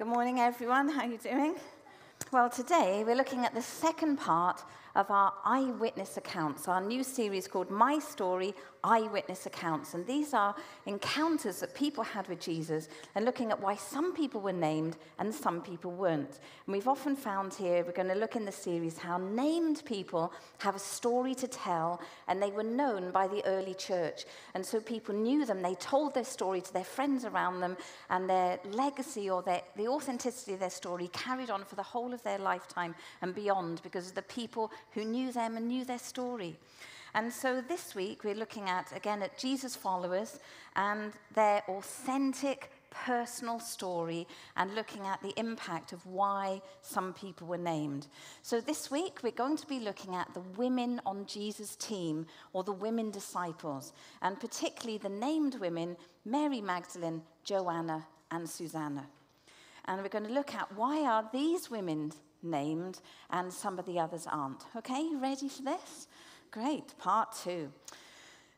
Good morning, everyone. How are you doing? Well, today we're looking at the second part of our eyewitness accounts, our new series called My Story Eyewitness Accounts. And these are encounters that people had with Jesus and looking at why some people were named and some people weren't. And we've often found here, we're going to look in the series, how named people have a story to tell and they were known by the early church. And so people knew them, they told their story to their friends around them, and their legacy or their, the authenticity of their story carried on for the whole of their lifetime and beyond because of the people who knew them and knew their story. And so this week we're looking at, again, at Jesus' followers and their authentic personal story and looking at the impact of why some people were named. So this week we're going to be looking at the women on Jesus' team or the women disciples, and particularly the named women Mary Magdalene, Joanna, and Susanna. And we're going to look at why are these women named and some of the others aren't. Okay, ready for this? Great, part two.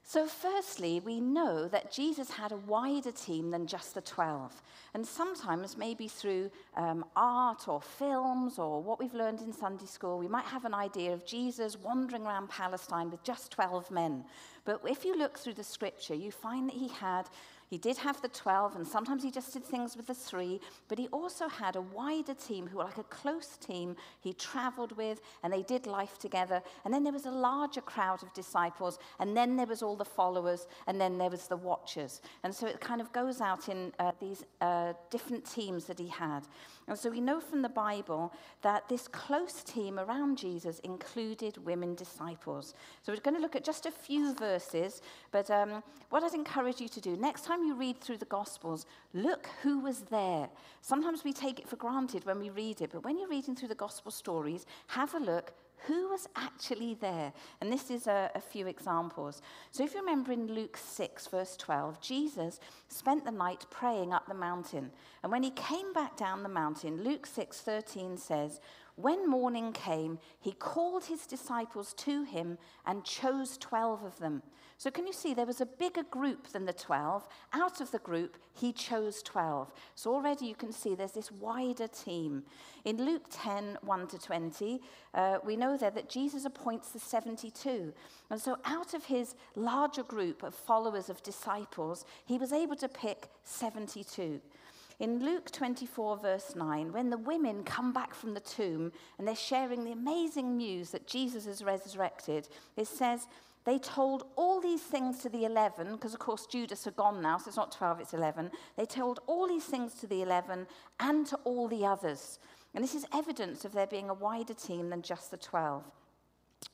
So, firstly, we know that Jesus had a wider team than just the 12. And sometimes, maybe through um, art or films or what we've learned in Sunday school, we might have an idea of Jesus wandering around Palestine with just 12 men. But if you look through the scripture, you find that he had he did have the 12, and sometimes he just did things with the three, but he also had a wider team who were like a close team he traveled with, and they did life together. And then there was a larger crowd of disciples, and then there was all the followers, and then there was the watchers. And so it kind of goes out in uh, these uh, different teams that he had. And so we know from the Bible that this close team around Jesus included women disciples. So we're going to look at just a few verses, but um, what I'd encourage you to do next time you read through the Gospels, look who was there. Sometimes we take it for granted when we read it, but when you're reading through the Gospel stories, have a look who was actually there? And this is a, a, few examples. So, if you remember in Luke 6, verse 12, Jesus spent the night praying up the mountain. And when he came back down the mountain, Luke 6, 13 says, When morning came, he called his disciples to him and chose 12 of them so, can you see there was a bigger group than the 12? Out of the group, he chose 12. So, already you can see there's this wider team. In Luke 10 1 to 20, uh, we know there that Jesus appoints the 72. And so, out of his larger group of followers, of disciples, he was able to pick 72. In Luke 24, verse 9, when the women come back from the tomb and they're sharing the amazing news that Jesus is resurrected, it says, they told all these things to the 11, because of course Judas had gone now, so it's not 12, it's 11. They told all these things to the 11 and to all the others. And this is evidence of there being a wider team than just the 12.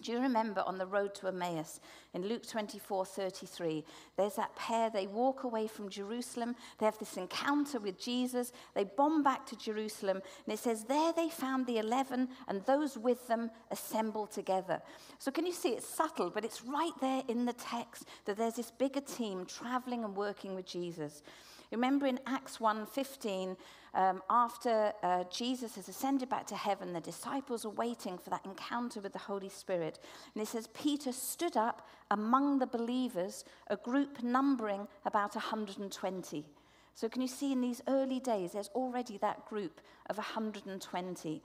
Do you remember on the road to Emmaus in Luke 24 33? There's that pair, they walk away from Jerusalem, they have this encounter with Jesus, they bomb back to Jerusalem, and it says, There they found the 11 and those with them assembled together. So, can you see it's subtle, but it's right there in the text that there's this bigger team traveling and working with Jesus. Remember in Acts 1:15, um, after uh, Jesus has ascended back to heaven, the disciples are waiting for that encounter with the Holy Spirit. And it says, Peter stood up among the believers, a group numbering about 120. So, can you see in these early days, there's already that group of 120.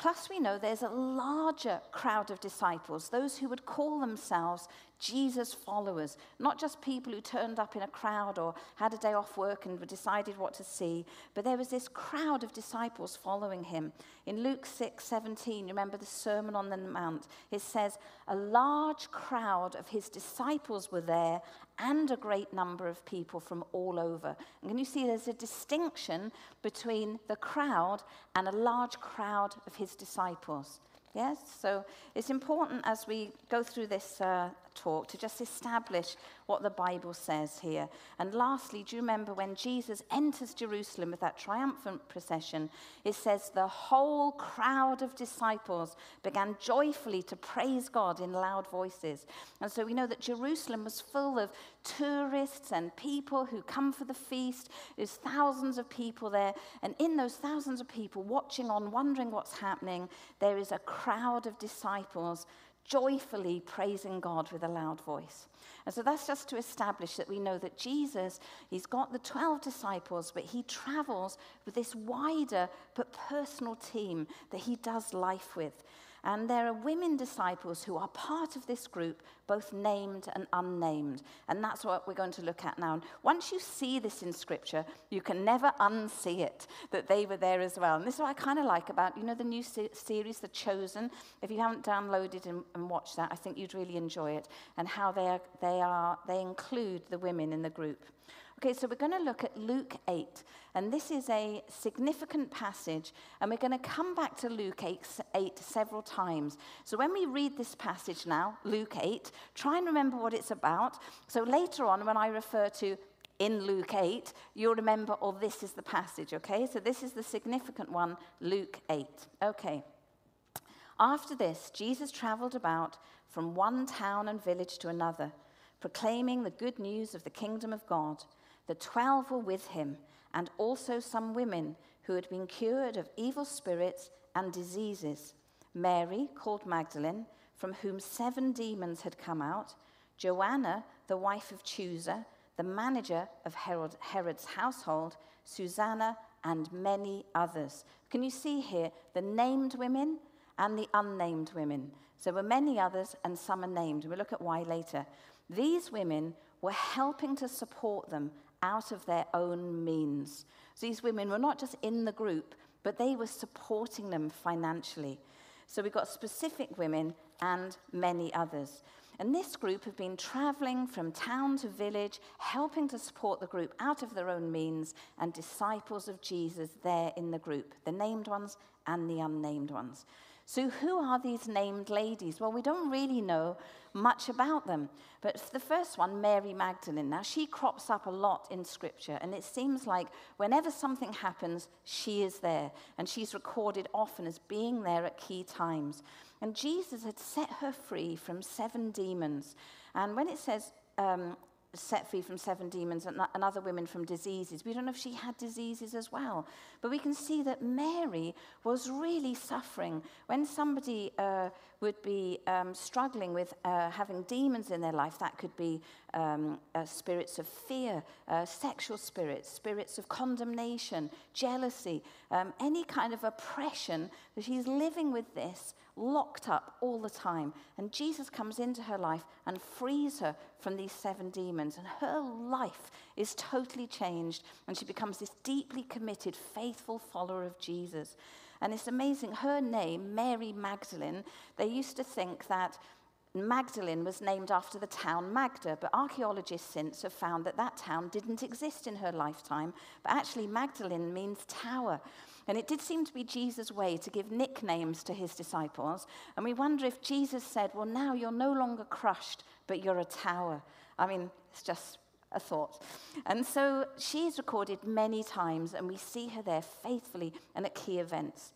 Plus, we know there's a larger crowd of disciples, those who would call themselves Jesus followers, not just people who turned up in a crowd or had a day off work and decided what to see, but there was this crowd of disciples following him. In Luke 6 17, remember the Sermon on the Mount, it says, A large crowd of his disciples were there and a great number of people from all over. And can you see there's a distinction between the crowd and a large crowd of his disciples? Yes, so it's important as we go through this uh, talk to just establish what the Bible says here. And lastly, do you remember when Jesus enters Jerusalem with that triumphant procession? It says the whole crowd of disciples began joyfully to praise God in loud voices. And so we know that Jerusalem was full of tourists and people who come for the feast. There's thousands of people there. And in those thousands of people watching on, wondering what's happening, there is a crowd of disciples joyfully praising God with a loud voice. And so that's just to establish that we know that Jesus, he's got the 12 disciples, but he travels with this wider but personal team that he does life with. And there are women disciples who are part of this group, both named and unnamed. And that's what we're going to look at now. And once you see this in Scripture, you can never unsee it, that they were there as well. And this is what I kind of like about, you know, the new se- series, The Chosen. If you haven't downloaded and, and watched that, I think you'd really enjoy it. And how they, are, they, are, they include the women in the group. Okay, so we're going to look at Luke 8, and this is a significant passage, and we're going to come back to Luke 8, 8, several times. So when we read this passage now, Luke 8, try and remember what it's about. So later on, when I refer to in Luke 8, you'll remember, oh, this is the passage, okay? So this is the significant one, Luke 8. Okay. After this, Jesus traveled about from one town and village to another, proclaiming the good news of the kingdom of God. The twelve were with him, and also some women who had been cured of evil spirits and diseases Mary, called Magdalene, from whom seven demons had come out, Joanna, the wife of Chuza, the manager of Herod, Herod's household, Susanna, and many others. Can you see here the named women and the unnamed women? So there were many others, and some are named. We'll look at why later. These women were helping to support them out of their own means. So these women were not just in the group, but they were supporting them financially. So we've got specific women and many others. And this group have been traveling from town to village, helping to support the group out of their own means, and disciples of Jesus there in the group, the named ones and the unnamed ones. So, who are these named ladies? Well, we don't really know much about them. But the first one, Mary Magdalene, now she crops up a lot in Scripture, and it seems like whenever something happens, she is there. And she's recorded often as being there at key times. And Jesus had set her free from seven demons. And when it says um, set free from seven demons and, and other women from diseases. We don't know if she had diseases as well. But we can see that Mary was really suffering. When somebody uh, would be um, struggling with uh, having demons in their life, that could be um, uh, spirits of fear, uh, sexual spirits, spirits of condemnation, jealousy, um, any kind of oppression, that she's living with this locked up all the time. And Jesus comes into her life and frees her from these seven demons. And her life is totally changed. And she becomes this deeply committed, faithful follower of Jesus. And it's amazing. Her name, Mary Magdalene, they used to think that Magdalene was named after the town Magda, but archaeologists since have found that that town didn't exist in her lifetime. But actually, Magdalene means tower. And it did seem to be Jesus' way to give nicknames to his disciples. And we wonder if Jesus said, Well, now you're no longer crushed, but you're a tower. I mean, it's just a thought. And so she's recorded many times, and we see her there faithfully and at key events.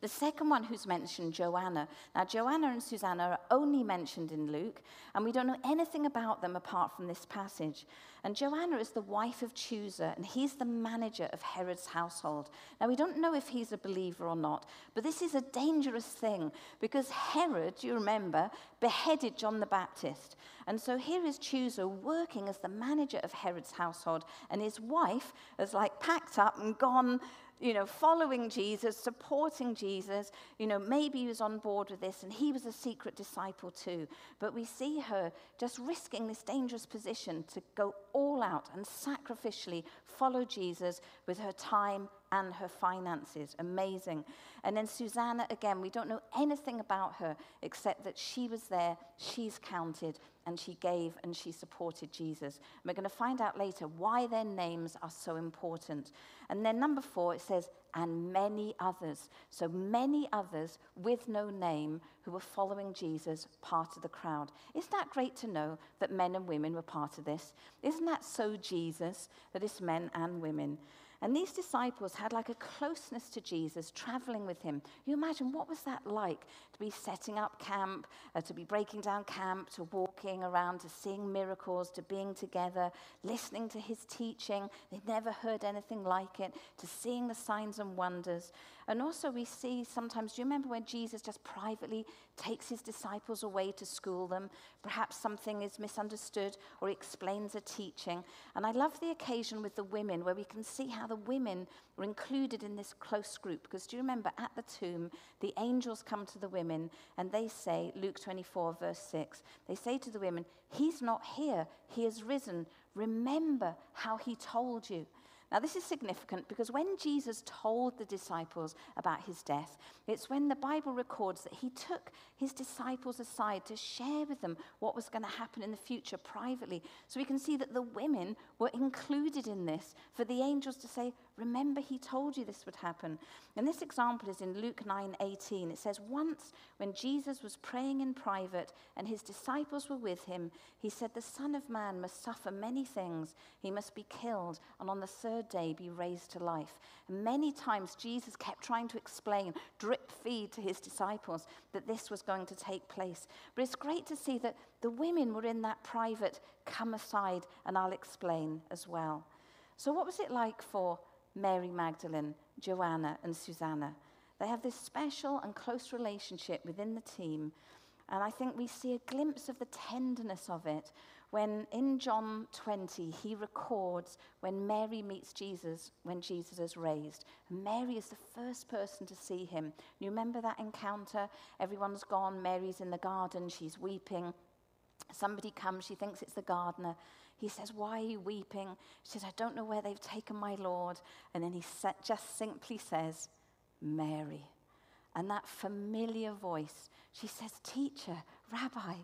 The second one who's mentioned, Joanna. Now, Joanna and Susanna are only mentioned in Luke, and we don't know anything about them apart from this passage. And Joanna is the wife of Chuza, and he's the manager of Herod's household. Now, we don't know if he's a believer or not, but this is a dangerous thing because Herod, you remember, beheaded John the Baptist. And so here is Chuza working as the manager of Herod's household, and his wife has like packed up and gone you know, following Jesus, supporting Jesus. You know, maybe he was on board with this and he was a secret disciple too. But we see her just risking this dangerous position to go all out and sacrificially follow Jesus with her time and her finances. Amazing. And then Susanna, again, we don't know anything about her except that she was there, she's counted, and she gave and she supported Jesus. And we're going to find out later why their names are so important. And then number four, it says, and many others. So many others with no name who were following Jesus, part of the crowd. Isn't that great to know that men and women were part of this? Isn't that so Jesus that it's men and women? And these disciples had like a closeness to Jesus, traveling with him. You imagine what was that like to be setting up camp, uh, to be breaking down camp, to walking around, to seeing miracles, to being together, listening to his teaching. They'd never heard anything like it, to seeing the signs and wonders. And also, we see sometimes, do you remember when Jesus just privately takes his disciples away to school them? Perhaps something is misunderstood or he explains a teaching. And I love the occasion with the women where we can see how the women were included in this close group. Because do you remember at the tomb, the angels come to the women and they say, Luke 24, verse 6, they say to the women, He's not here, he has risen. Remember how he told you. Now, this is significant because when Jesus told the disciples about his death, it's when the Bible records that he took his disciples aside to share with them what was going to happen in the future privately. So we can see that the women were included in this for the angels to say, Remember, he told you this would happen. And this example is in Luke 9 18. It says, Once when Jesus was praying in private and his disciples were with him, he said, The Son of Man must suffer many things. He must be killed and on the third day be raised to life. And many times Jesus kept trying to explain, drip feed to his disciples that this was going to take place. But it's great to see that the women were in that private, come aside and I'll explain as well. So, what was it like for Mary Magdalene, Joanna, and Susanna. They have this special and close relationship within the team. And I think we see a glimpse of the tenderness of it when in John 20 he records when Mary meets Jesus when Jesus is raised. Mary is the first person to see him. You remember that encounter? Everyone's gone, Mary's in the garden, she's weeping. Somebody comes, she thinks it's the gardener. He says, Why are you weeping? She says, I don't know where they've taken my Lord. And then he just simply says, Mary. And that familiar voice, she says, Teacher, Rabbi.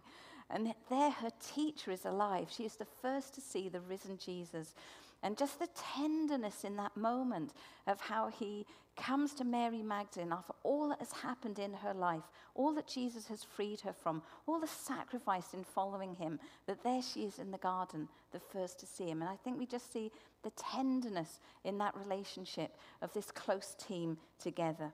And there her teacher is alive. She is the first to see the risen Jesus. And just the tenderness in that moment of how he comes to Mary Magdalene after all that has happened in her life, all that Jesus has freed her from, all the sacrifice in following him, that there she is in the garden, the first to see him. And I think we just see the tenderness in that relationship of this close team together.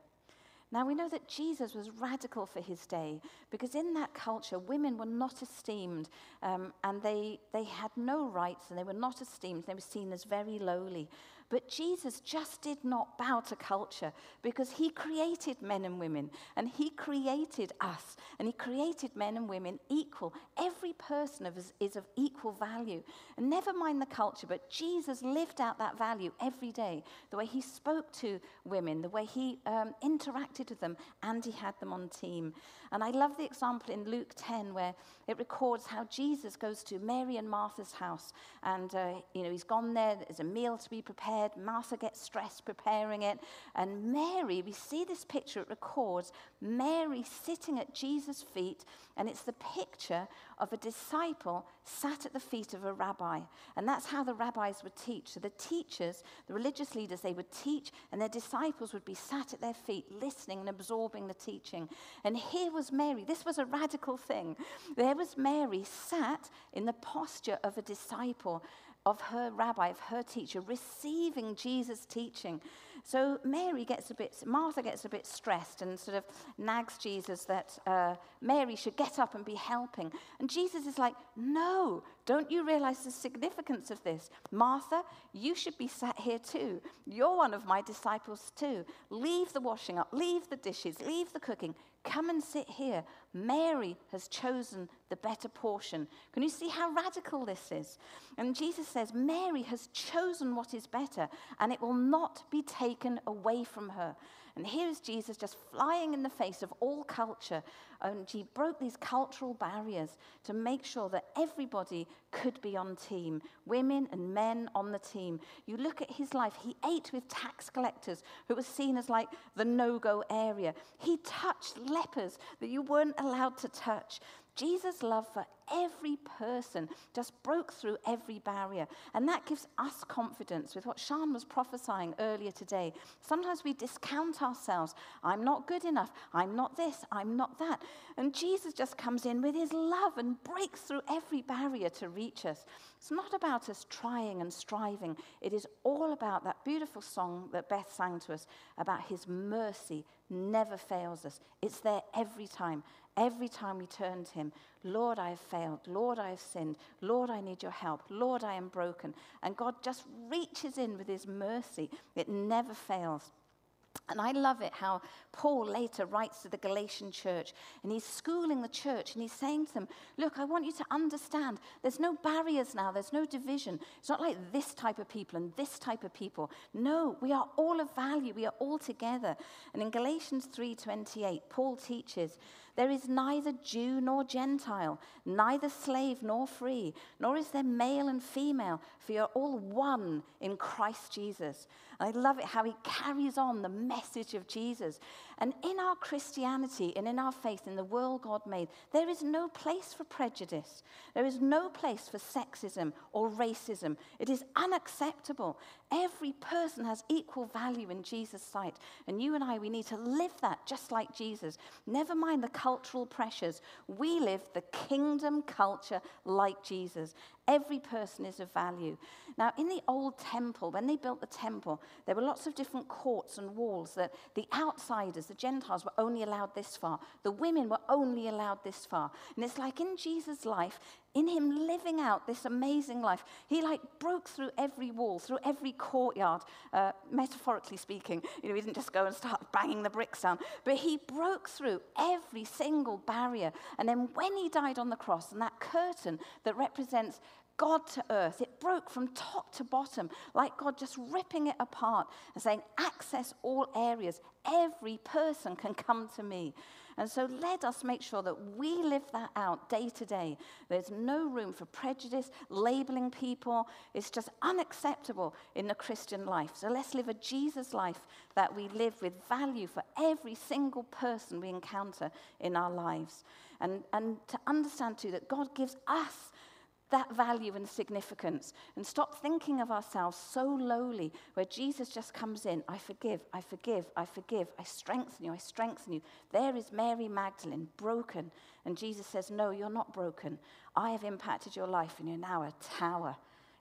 Now, we know that Jesus was radical for his day because in that culture, women were not esteemed um, and they, they had no rights and they were not esteemed. They were seen as very lowly. But Jesus just did not bow to culture because he created men and women and he created us and he created men and women equal. Every person is of equal value. And never mind the culture, but Jesus lived out that value every day. The way he spoke to women, the way he um, interacted with them, and he had them on team. And I love the example in Luke 10 where it records how Jesus goes to Mary and Martha's house. And, uh, you know, he's gone there, there's a meal to be prepared. Martha gets stressed preparing it. And Mary, we see this picture, it records Mary sitting at Jesus' feet. And it's the picture of a disciple sat at the feet of a rabbi. And that's how the rabbis would teach. So the teachers, the religious leaders, they would teach, and their disciples would be sat at their feet, listening and absorbing the teaching. And here was Mary. This was a radical thing. There was Mary sat in the posture of a disciple of her rabbi, of her teacher, receiving Jesus' teaching. So Mary gets a bit, Martha gets a bit stressed and sort of nags Jesus that uh, Mary should get up and be helping. And Jesus is like, no, don't you realize the significance of this? Martha, you should be sat here too. You're one of my disciples too. Leave the washing up, leave the dishes, leave the cooking. Come and sit here. Mary has chosen the better portion. Can you see how radical this is? And Jesus says, Mary has chosen what is better, and it will not be taken away from her. And here's Jesus just flying in the face of all culture. And he broke these cultural barriers to make sure that everybody could be on team, women and men on the team. You look at his life, he ate with tax collectors who were seen as like the no go area. He touched lepers that you weren't allowed to touch. Jesus' love for every person just broke through every barrier. And that gives us confidence with what Sean was prophesying earlier today. Sometimes we discount ourselves. I'm not good enough. I'm not this. I'm not that. And Jesus just comes in with his love and breaks through every barrier to reach us. It's not about us trying and striving, it is all about that beautiful song that Beth sang to us about his mercy never fails us. It's there every time. Every time we turn to Him, Lord, I have failed. Lord, I have sinned. Lord, I need your help. Lord, I am broken. And God just reaches in with His mercy. It never fails. And I love it how Paul later writes to the Galatian church and he's schooling the church and he's saying to them, Look, I want you to understand there's no barriers now, there's no division. It's not like this type of people and this type of people. No, we are all of value, we are all together. And in Galatians 3:28, Paul teaches there is neither Jew nor Gentile, neither slave nor free, nor is there male and female, for you're all one in Christ Jesus. And I love it how he carries on the message of Jesus. And in our Christianity and in our faith in the world God made, there is no place for prejudice. There is no place for sexism or racism. It is unacceptable. Every person has equal value in Jesus' sight. And you and I, we need to live that just like Jesus. Never mind the cultural pressures. We live the kingdom culture like Jesus. Every person is of value. Now, in the old temple, when they built the temple, there were lots of different courts and walls that the outsiders, the Gentiles, were only allowed this far. The women were only allowed this far. And it's like in Jesus' life, in him living out this amazing life, he like broke through every wall, through every courtyard, uh, metaphorically speaking. You know, he didn't just go and start banging the bricks down, but he broke through every single barrier. And then when he died on the cross, and that curtain that represents God to earth. It broke from top to bottom, like God just ripping it apart and saying, Access all areas. Every person can come to me. And so let us make sure that we live that out day to day. There's no room for prejudice, labeling people. It's just unacceptable in the Christian life. So let's live a Jesus life that we live with value for every single person we encounter in our lives. And, and to understand too that God gives us that value and significance and stop thinking of ourselves so lowly where Jesus just comes in. I forgive, I forgive, I forgive, I strengthen you, I strengthen you. There is Mary Magdalene, broken. And Jesus says, No, you're not broken. I have impacted your life and you're now a tower.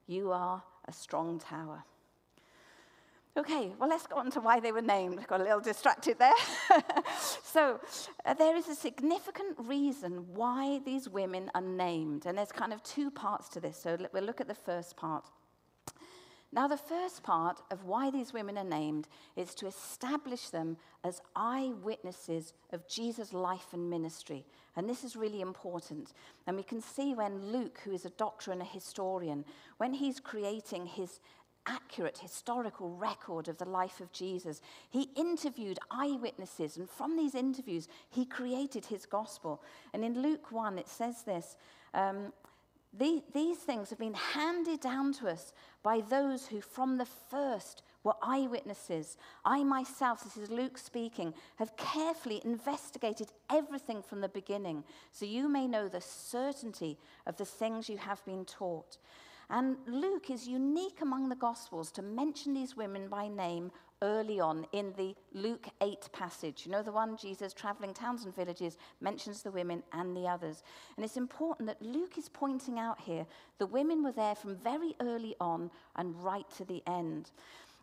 You are a strong tower. Okay, well, let's go on to why they were named. Got a little distracted there. so, uh, there is a significant reason why these women are named, and there's kind of two parts to this. So, we'll look at the first part. Now, the first part of why these women are named is to establish them as eyewitnesses of Jesus' life and ministry. And this is really important. And we can see when Luke, who is a doctor and a historian, when he's creating his accurate historical record of the life of Jesus. He interviewed eyewitnesses, and from these interviews, he created his gospel. And in Luke 1, it says this um, the, These things have been handed down to us by those who from the first were eyewitnesses. I myself, this is Luke speaking, have carefully investigated everything from the beginning, so you may know the certainty of the things you have been taught. And Luke is unique among the Gospels to mention these women by name early on in the Luke 8 passage. You know, the one Jesus traveling towns and villages mentions the women and the others. And it's important that Luke is pointing out here the women were there from very early on and right to the end.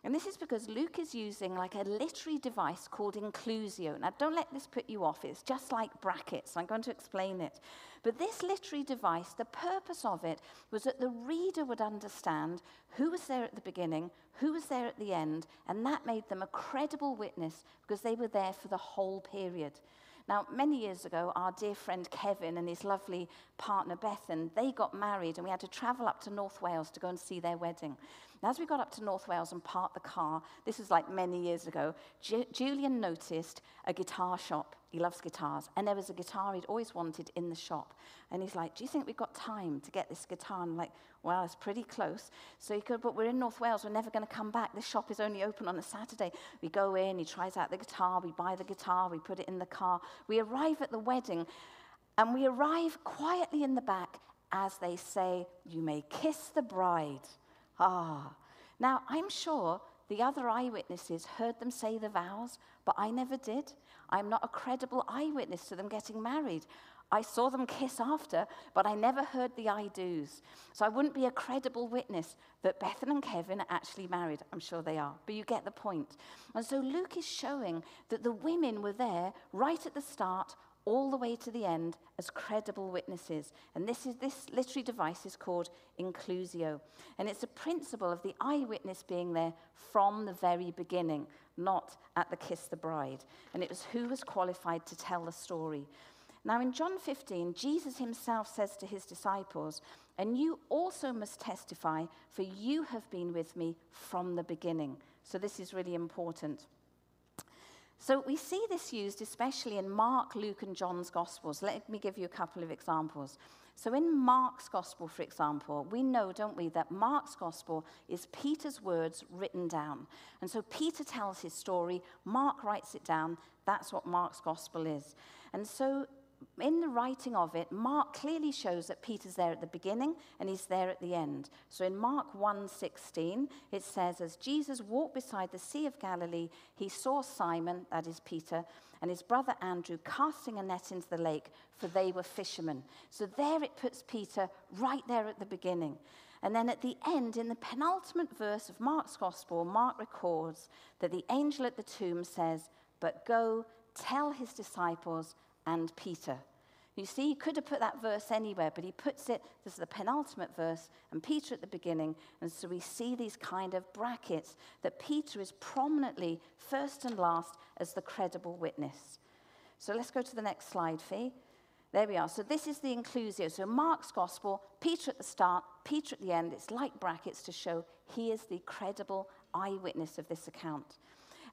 And this is because Luke is using like a literary device called inclusio. Now, don't let this put you off. It's just like brackets. I'm going to explain it. But this literary device, the purpose of it was that the reader would understand who was there at the beginning, who was there at the end, and that made them a credible witness because they were there for the whole period. Now, many years ago, our dear friend Kevin and his lovely partner Bethan, they got married and we had to travel up to North Wales to go and see their wedding. And as we got up to North Wales and parked the car, this was like many years ago, Ju- Julian noticed a guitar shop. He loves guitars. And there was a guitar he'd always wanted in the shop. And he's like, Do you think we've got time to get this guitar? And I'm like, Well, it's pretty close. So he could, but we're in North Wales. We're never going to come back. This shop is only open on a Saturday. We go in, he tries out the guitar, we buy the guitar, we put it in the car. We arrive at the wedding. And we arrive quietly in the back as they say, You may kiss the bride. Ah. Now, I'm sure the other eyewitnesses heard them say the vows, but I never did. I'm not a credible eyewitness to them getting married. I saw them kiss after, but I never heard the I do's. So I wouldn't be a credible witness that Bethan and Kevin are actually married. I'm sure they are, but you get the point. And so Luke is showing that the women were there right at the start, all the way to the end as credible witnesses. And this, is, this literary device is called inclusio. And it's a principle of the eyewitness being there from the very beginning, not at the kiss the bride. And it was who was qualified to tell the story. Now, in John 15, Jesus himself says to his disciples, And you also must testify, for you have been with me from the beginning. So, this is really important. So we see this used especially in Mark, Luke, and John's Gospels. Let me give you a couple of examples. So in Mark's Gospel, for example, we know, don't we, that Mark's Gospel is Peter's words written down. And so Peter tells his story, Mark writes it down. That's what Mark's Gospel is. And so in the writing of it, Mark clearly shows that Peter's there at the beginning and he's there at the end. So in Mark 1:16, it says, "As Jesus walked beside the Sea of Galilee, he saw Simon, that is Peter, and his brother Andrew casting a net into the lake, for they were fishermen." So there it puts Peter right there at the beginning. And then at the end, in the penultimate verse of Mark's Gospel, Mark records that the angel at the tomb says, But go tell his disciples and Peter. You see, he could have put that verse anywhere, but he puts it, this is the penultimate verse, and Peter at the beginning. And so we see these kind of brackets that Peter is prominently first and last as the credible witness. So let's go to the next slide, Fee. There we are. So this is the inclusio. So Mark's gospel, Peter at the start, Peter at the end. It's like brackets to show he is the credible eyewitness of this account.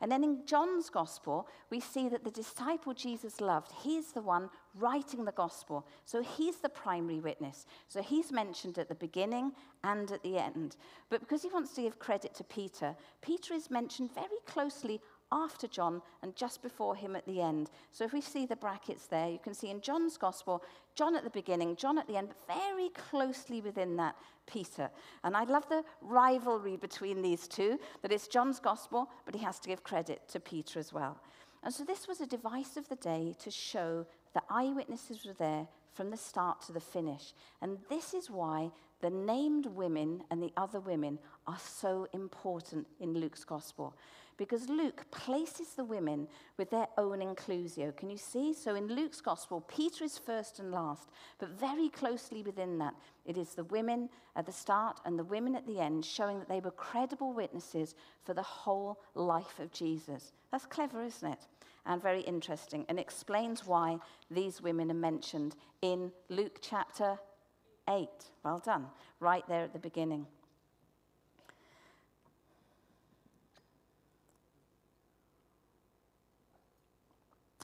And then in John's gospel, we see that the disciple Jesus loved, he's the one writing the gospel. So he's the primary witness. So he's mentioned at the beginning and at the end. But because he wants to give credit to Peter, Peter is mentioned very closely after John and just before him at the end. So if we see the brackets there, you can see in John's gospel, John at the beginning, John at the end, but very closely within that, Peter. And I love the rivalry between these two, that it's John's gospel, but he has to give credit to Peter as well. And so this was a device of the day to show that eyewitnesses were there from the start to the finish. And this is why the named women and the other women are so important in Luke's gospel because Luke places the women with their own inclusio. Can you see? So in Luke's gospel, Peter is first and last, but very closely within that, it is the women at the start and the women at the end, showing that they were credible witnesses for the whole life of Jesus. That's clever, isn't it? And very interesting, and explains why these women are mentioned in Luke chapter 8. Well done. Right there at the beginning.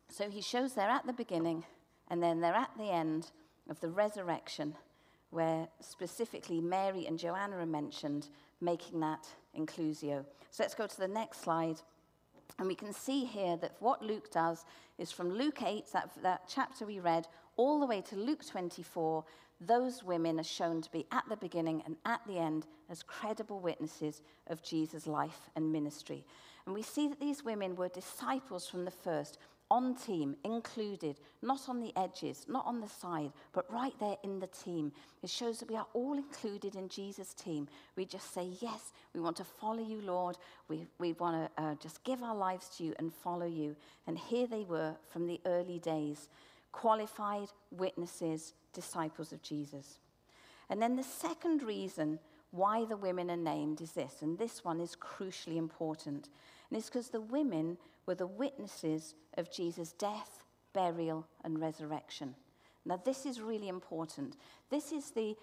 So he shows they're at the beginning and then they're at the end of the resurrection, where specifically Mary and Joanna are mentioned, making that inclusio. So let's go to the next slide. And we can see here that what Luke does is from Luke 8, that, that chapter we read, all the way to Luke 24, those women are shown to be at the beginning and at the end as credible witnesses of Jesus' life and ministry. And we see that these women were disciples from the first, on team, included, not on the edges, not on the side, but right there in the team. It shows that we are all included in Jesus' team. We just say, Yes, we want to follow you, Lord. We, we want to uh, just give our lives to you and follow you. And here they were from the early days qualified witnesses, disciples of Jesus. And then the second reason why the women are named is this, and this one is crucially important. And it's because the women were the witnesses of Jesus' death, burial, and resurrection. Now, this is really important. This is the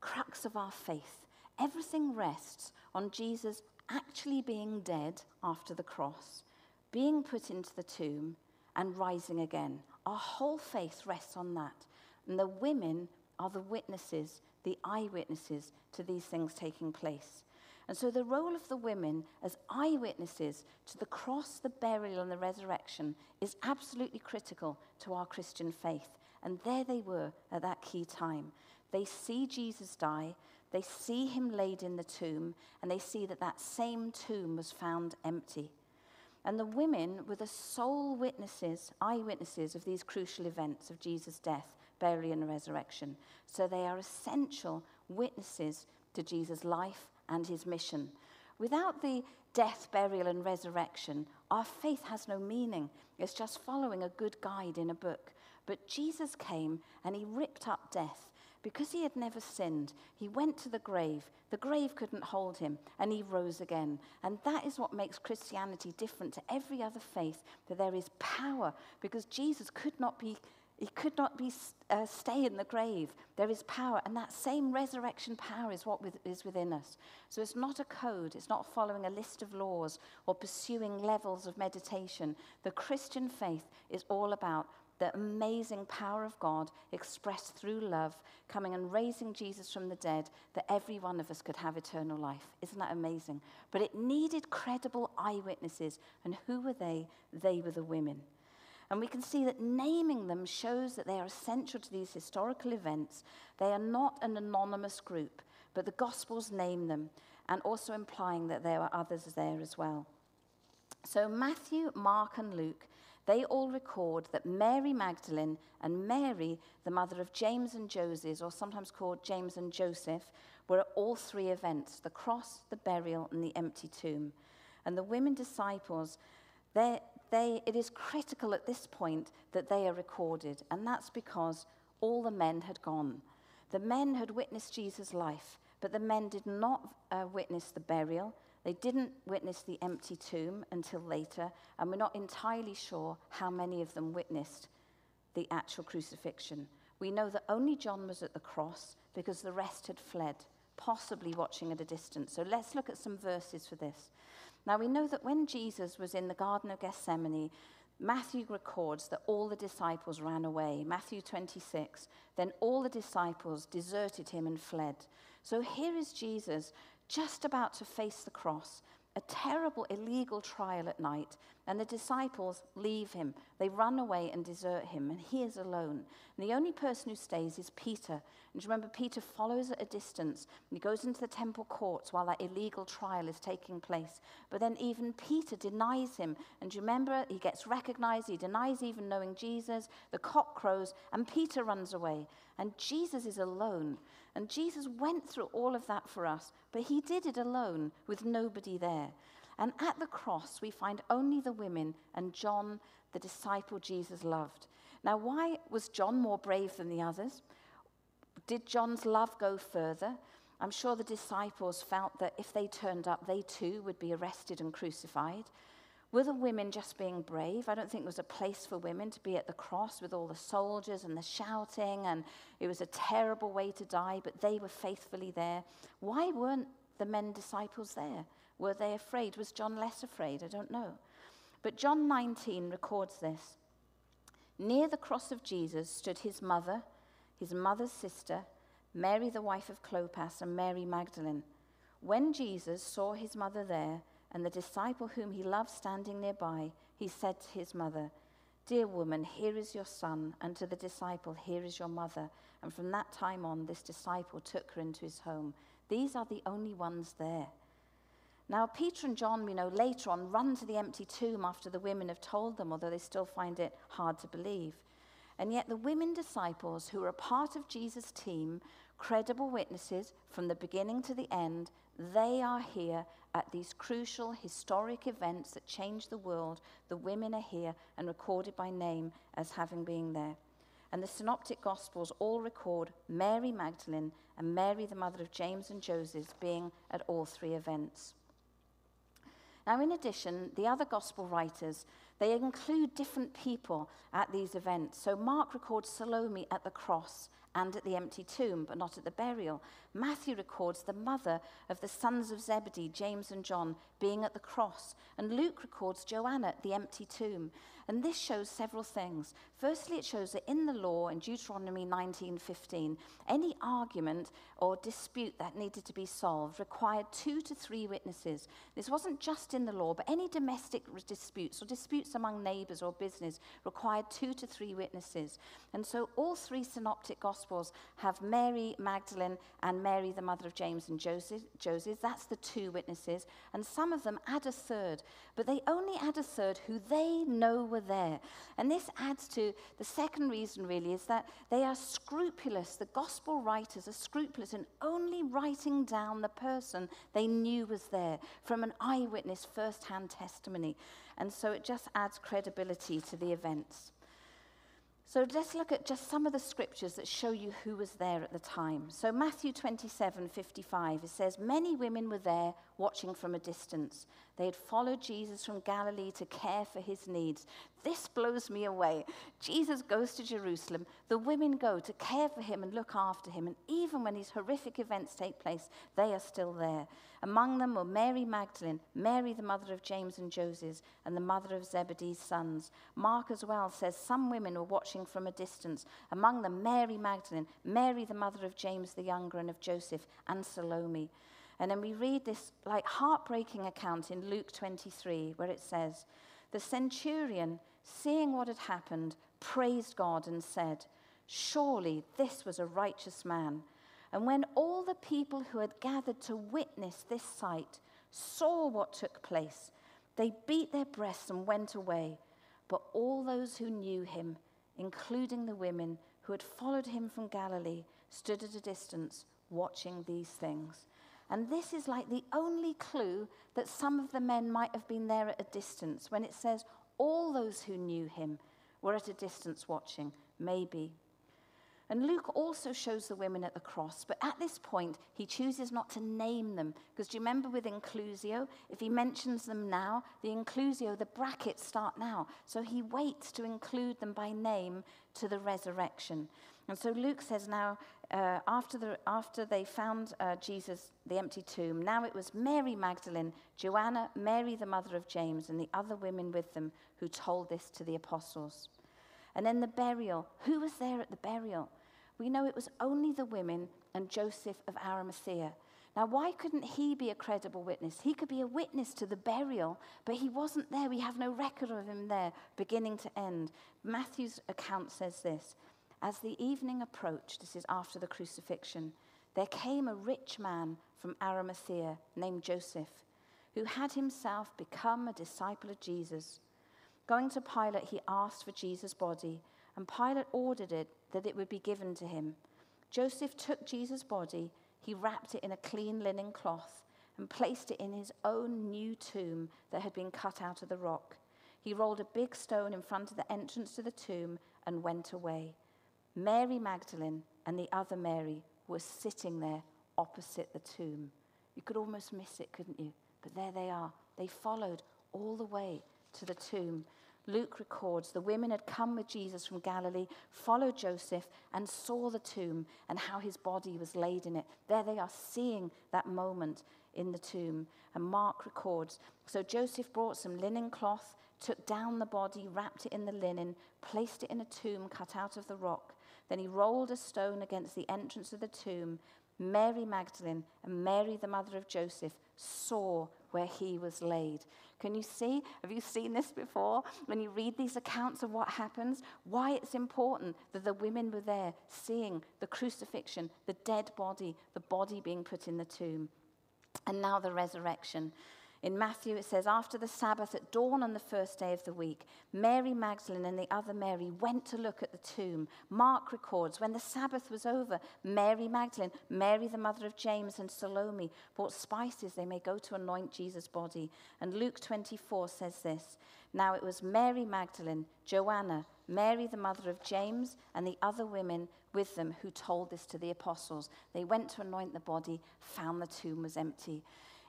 crux of our faith. Everything rests on Jesus actually being dead after the cross, being put into the tomb, and rising again. Our whole faith rests on that. And the women are the witnesses, the eyewitnesses to these things taking place. And so the role of the women as eyewitnesses to the cross, the burial, and the resurrection is absolutely critical to our Christian faith. And there they were at that key time. They see Jesus die, they see him laid in the tomb, and they see that that same tomb was found empty. And the women were the sole witnesses, eyewitnesses of these crucial events of Jesus' death, burial, and resurrection. So they are essential witnesses to Jesus' life and his mission. Without the death, burial, and resurrection, our faith has no meaning. It's just following a good guide in a book. But Jesus came and he ripped up death. Because he had never sinned, he went to the grave. The grave couldn't hold him, and he rose again. And that is what makes Christianity different to every other faith, that there is power, because Jesus could not be he could not be, uh, stay in the grave. There is power, and that same resurrection power is what with, is within us. So it's not a code, it's not following a list of laws or pursuing levels of meditation. The Christian faith is all about the amazing power of God expressed through love, coming and raising Jesus from the dead, that every one of us could have eternal life. Isn't that amazing? But it needed credible eyewitnesses. And who were they? They were the women. And we can see that naming them shows that they are essential to these historical events. They are not an anonymous group, but the Gospels name them, and also implying that there were others there as well. So Matthew, Mark, and Luke, they all record that Mary Magdalene and Mary, the mother of James and Joseph, or sometimes called James and Joseph, were at all three events the cross, the burial, and the empty tomb. And the women disciples, they, it is critical at this point that they are recorded, and that's because all the men had gone. The men had witnessed Jesus' life, but the men did not uh, witness the burial. They didn't witness the empty tomb until later, and we're not entirely sure how many of them witnessed the actual crucifixion. We know that only John was at the cross because the rest had fled, possibly watching at a distance. So let's look at some verses for this. Now, we know that when Jesus was in the Garden of Gethsemane, Matthew records that all the disciples ran away. Matthew 26. Then all the disciples deserted him and fled. So here is Jesus just about to face the cross, a terrible illegal trial at night, and the disciples leave him. They run away and desert him, and he is alone. And the only person who stays is Peter. And remember, Peter follows at a distance, and he goes into the temple courts while that illegal trial is taking place. But then even Peter denies him. And remember, he gets recognized, he denies even knowing Jesus, the cock crows, and Peter runs away. And Jesus is alone. And Jesus went through all of that for us, but he did it alone with nobody there. And at the cross, we find only the women and John, the disciple Jesus loved. Now, why was John more brave than the others? Did John's love go further? I'm sure the disciples felt that if they turned up, they too would be arrested and crucified. Were the women just being brave? I don't think there was a place for women to be at the cross with all the soldiers and the shouting, and it was a terrible way to die, but they were faithfully there. Why weren't the men disciples there? Were they afraid? Was John less afraid? I don't know. But John 19 records this. Near the cross of Jesus stood his mother, his mother's sister, Mary, the wife of Clopas, and Mary Magdalene. When Jesus saw his mother there, and the disciple whom he loved standing nearby, he said to his mother, Dear woman, here is your son, and to the disciple, here is your mother. And from that time on, this disciple took her into his home. These are the only ones there. Now, Peter and John, we know later on, run to the empty tomb after the women have told them, although they still find it hard to believe. And yet, the women disciples who are a part of Jesus' team, credible witnesses from the beginning to the end, they are here at these crucial historic events that change the world. The women are here and recorded by name as having been there. And the Synoptic Gospels all record Mary Magdalene and Mary, the mother of James and Joseph, being at all three events. Now, in addition, the other Gospel writers they include different people at these events. So Mark records Salome at the cross and at the empty tomb, but not at the burial. Matthew records the mother of the sons of Zebedee, James and John, being at the cross. And Luke records Joanna at the empty tomb. And this shows several things. Firstly, it shows that in the law, in Deuteronomy 19:15, any argument or dispute that needed to be solved required two to three witnesses. This wasn't just in the law, but any domestic disputes or disputes among neighbors or business required two to three witnesses. And so all three synoptic gospels have Mary Magdalene and Mary, the mother of James and Joseph. Joseph. That's the two witnesses. And some of them add a third, but they only add a third who they know were there. And this adds to the second reason, really, is that they are scrupulous. The gospel writers are scrupulous in only writing down the person they knew was there from an eyewitness first hand testimony. And so it just adds credibility to the events. So let's look at just some of the scriptures that show you who was there at the time. So Matthew 27 55, it says, Many women were there watching from a distance. They had followed Jesus from Galilee to care for his needs. This blows me away. Jesus goes to Jerusalem. The women go to care for him and look after him. And even when these horrific events take place, they are still there. Among them were Mary Magdalene, Mary, the mother of James and Joseph, and the mother of Zebedee's sons. Mark as well says some women were watching from a distance. Among them, Mary Magdalene, Mary, the mother of James the younger and of Joseph, and Salome. And then we read this like heartbreaking account in Luke 23 where it says, The centurion, seeing what had happened, praised God and said, Surely this was a righteous man. And when all the people who had gathered to witness this sight saw what took place, they beat their breasts and went away. But all those who knew him, including the women who had followed him from Galilee, stood at a distance watching these things. And this is like the only clue that some of the men might have been there at a distance when it says all those who knew him were at a distance watching, maybe. And Luke also shows the women at the cross, but at this point, he chooses not to name them. Because do you remember with inclusio? If he mentions them now, the inclusio, the brackets start now. So he waits to include them by name to the resurrection. And so Luke says now, uh, after, the, after they found uh, Jesus, the empty tomb, now it was Mary Magdalene, Joanna, Mary, the mother of James, and the other women with them who told this to the apostles. And then the burial. Who was there at the burial? we know it was only the women and Joseph of Arimathea. Now, why couldn't he be a credible witness? He could be a witness to the burial, but he wasn't there. We have no record of him there, beginning to end. Matthew's account says this As the evening approached, this is after the crucifixion, there came a rich man from Arimathea named Joseph, who had himself become a disciple of Jesus. Going to Pilate, he asked for Jesus' body, and Pilate ordered it that it would be given to him. Joseph took Jesus' body, he wrapped it in a clean linen cloth, and placed it in his own new tomb that had been cut out of the rock. He rolled a big stone in front of the entrance to the tomb and went away. Mary Magdalene and the other Mary were sitting there opposite the tomb. You could almost miss it, couldn't you? But there they are. They followed all the way to the tomb. Luke records the women had come with Jesus from Galilee, followed Joseph, and saw the tomb and how his body was laid in it. There they are seeing that moment in the tomb. And Mark records so Joseph brought some linen cloth, took down the body, wrapped it in the linen, placed it in a tomb cut out of the rock. Then he rolled a stone against the entrance of the tomb. Mary Magdalene and Mary, the mother of Joseph, saw where he was laid. Can you see? Have you seen this before? When you read these accounts of what happens, why it's important that the women were there seeing the crucifixion, the dead body, the body being put in the tomb, and now the resurrection. In Matthew, it says, After the Sabbath at dawn on the first day of the week, Mary Magdalene and the other Mary went to look at the tomb. Mark records, when the Sabbath was over, Mary Magdalene, Mary the mother of James, and Salome bought spices they may go to anoint Jesus' body. And Luke 24 says this Now it was Mary Magdalene, Joanna, Mary the mother of James, and the other women with them who told this to the apostles. They went to anoint the body, found the tomb was empty.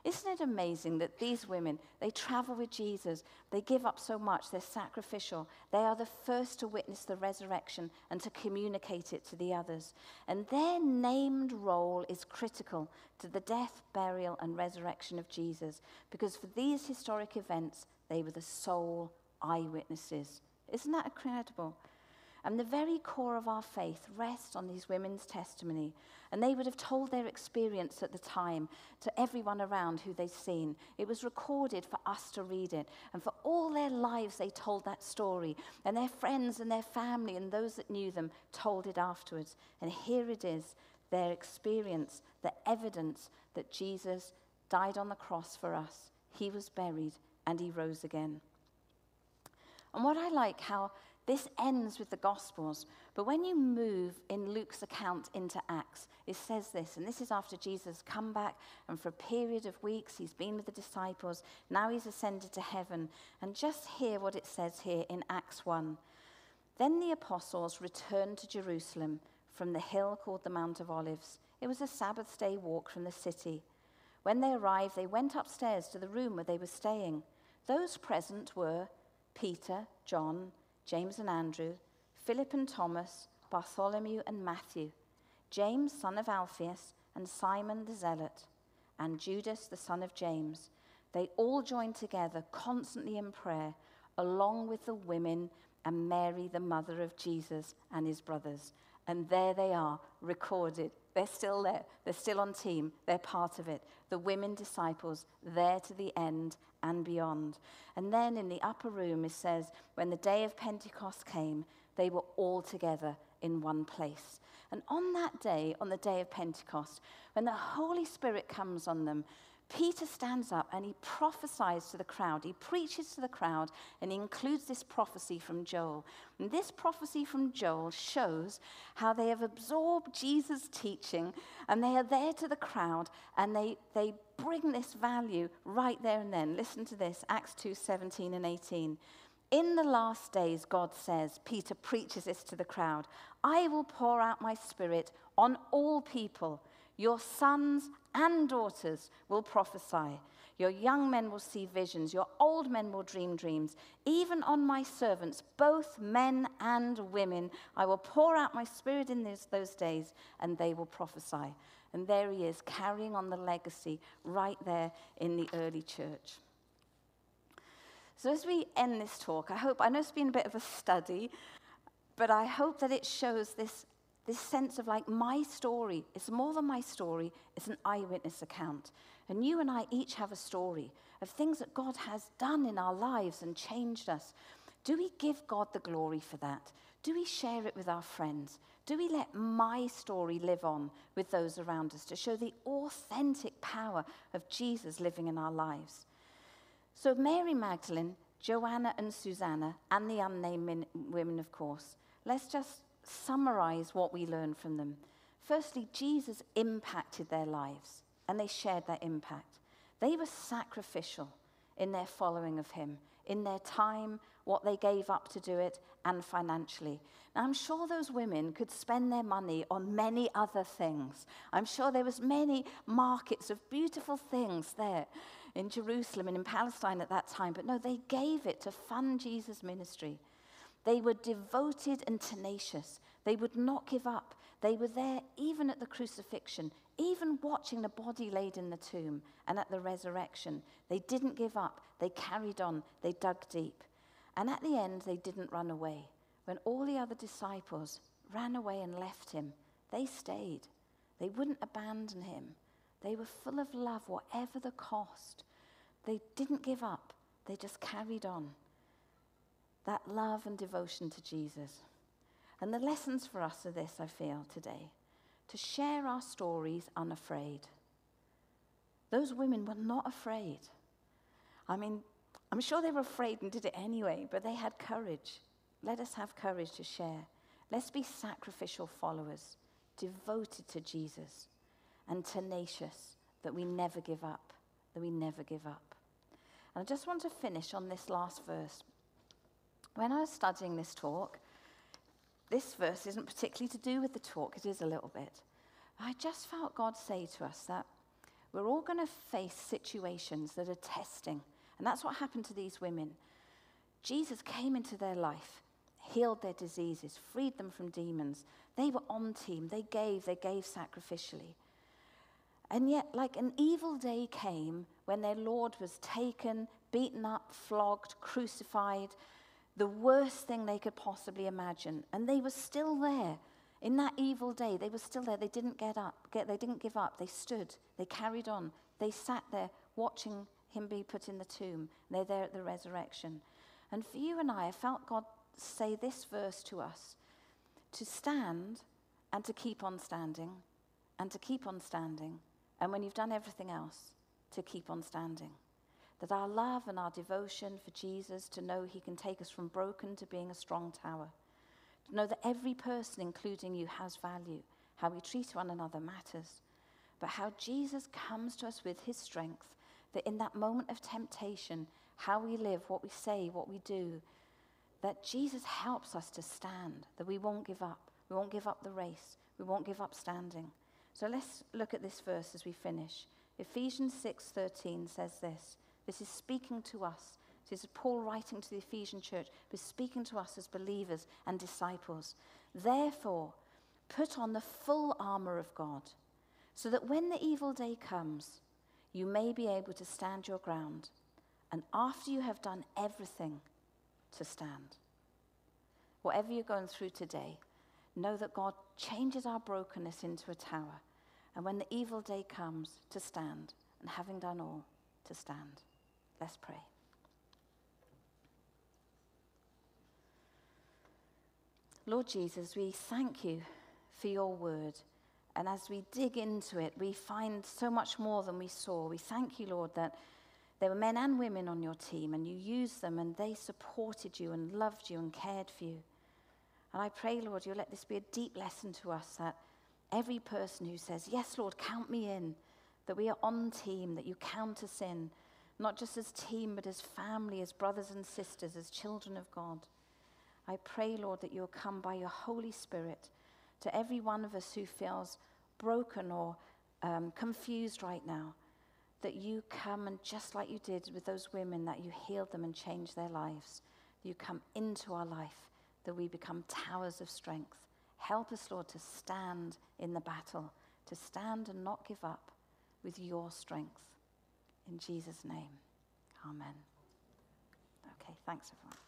Isn't it amazing that these women, they travel with Jesus, they give up so much, they're sacrificial. They are the first to witness the resurrection and to communicate it to the others. And their named role is critical to the death, burial, and resurrection of Jesus because for these historic events, they were the sole eyewitnesses. Isn't that incredible? And the very core of our faith rests on these women's testimony. And they would have told their experience at the time to everyone around who they'd seen. It was recorded for us to read it. And for all their lives, they told that story. And their friends and their family and those that knew them told it afterwards. And here it is their experience, the evidence that Jesus died on the cross for us. He was buried and he rose again. And what I like how this ends with the Gospels. But when you move in Luke's account into Acts, it says this, and this is after Jesus come back, and for a period of weeks he's been with the disciples. Now he's ascended to heaven. And just hear what it says here in Acts 1. Then the apostles returned to Jerusalem from the hill called the Mount of Olives. It was a Sabbath day walk from the city. When they arrived, they went upstairs to the room where they were staying. Those present were Peter, John, James and Andrew, Philip and Thomas, Bartholomew and Matthew, James, son of Alphaeus, and Simon the Zealot, and Judas, the son of James. They all joined together constantly in prayer, along with the women and Mary, the mother of Jesus, and his brothers. And there they are, recorded. They're still there. They're still on team. They're part of it. The women disciples, there to the end and beyond. And then in the upper room, it says, when the day of Pentecost came, they were all together in one place. And on that day, on the day of Pentecost, when the Holy Spirit comes on them, Peter stands up and he prophesies to the crowd. He preaches to the crowd and he includes this prophecy from Joel. And this prophecy from Joel shows how they have absorbed Jesus' teaching and they are there to the crowd and they, they bring this value right there and then. Listen to this Acts 2 17 and 18. In the last days, God says, Peter preaches this to the crowd I will pour out my spirit on all people. Your sons and daughters will prophesy. Your young men will see visions. Your old men will dream dreams. Even on my servants, both men and women, I will pour out my spirit in those, those days, and they will prophesy. And there he is, carrying on the legacy right there in the early church. So, as we end this talk, I hope, I know it's been a bit of a study, but I hope that it shows this this sense of like my story. It's more than my story, it's an eyewitness account. And you and I each have a story of things that God has done in our lives and changed us. Do we give God the glory for that? Do we share it with our friends? Do we let my story live on with those around us to show the authentic power of Jesus living in our lives? So, Mary Magdalene, Joanna, and Susanna, and the unnamed women, of course, let's just summarize what we learn from them. Firstly, Jesus impacted their lives, and they shared that impact. They were sacrificial in their following of him, in their time, what they gave up to do it, and financially. Now, I'm sure those women could spend their money on many other things. I'm sure there was many markets of beautiful things there in Jerusalem and in Palestine at that time, but no, they gave it to fund Jesus' ministry. They were devoted and tenacious. They would not give up. They were there even at the crucifixion, even watching the body laid in the tomb and at the resurrection. They didn't give up. They carried on. They dug deep. And at the end, they didn't run away. When all the other disciples ran away and left him, they stayed. They wouldn't abandon him. They were full of love, whatever the cost. They didn't give up. They just carried on that love and devotion to Jesus. And the lessons for us are this, I feel, today to share our stories unafraid. Those women were not afraid. I mean, I'm sure they were afraid and did it anyway, but they had courage. Let us have courage to share. Let's be sacrificial followers, devoted to Jesus, and tenacious that we never give up, that we never give up. And I just want to finish on this last verse when I was studying this talk, this verse isn't particularly to do with the talk, it is a little bit. I just felt God say to us that We're all going to face situations that are testing. And that's what happened to these women. Jesus came into their life, healed their diseases, freed them from demons. They were on team. They gave, they gave sacrificially. And yet, like an evil day came when their Lord was taken, beaten up, flogged, crucified, the worst thing they could possibly imagine. And they were still there. In that evil day, they were still there. They didn't get up. Get, they didn't give up. They stood. They carried on. They sat there watching him be put in the tomb. They're there at the resurrection. And for you and I, I felt God say this verse to us to stand and to keep on standing, and to keep on standing. And when you've done everything else, to keep on standing. That our love and our devotion for Jesus, to know He can take us from broken to being a strong tower, to know that every person, including you, has value. How we treat one another matters. But how Jesus comes to us with His strength, that in that moment of temptation, how we live, what we say, what we do, that Jesus helps us to stand, that we won't give up. We won't give up the race. We won't give up standing. So let's look at this verse as we finish. Ephesians 6:13 says this. This is speaking to us. This is Paul writing to the Ephesian church, but speaking to us as believers and disciples. Therefore, put on the full armor of God, so that when the evil day comes, you may be able to stand your ground and after you have done everything, to stand. Whatever you're going through today, know that God changes our brokenness into a tower. And when the evil day comes, to stand. And having done all, to stand. Let's pray. Lord Jesus, we thank you for your word. And as we dig into it, we find so much more than we saw. We thank you, Lord, that there were men and women on your team, and you used them, and they supported you and loved you and cared for you. And I pray, Lord, you'll let this be a deep lesson to us that every person who says, Yes, Lord, count me in, that we are on team, that you count us in, not just as team, but as family, as brothers and sisters, as children of God. I pray, Lord, that you'll come by your Holy Spirit to every one of us who feels broken or um, confused right now that you come and just like you did with those women, that you healed them and changed their lives. You come into our life, that we become towers of strength. Help us, Lord, to stand in the battle, to stand and not give up with your strength. In Jesus' name, amen. Okay, thanks, everyone.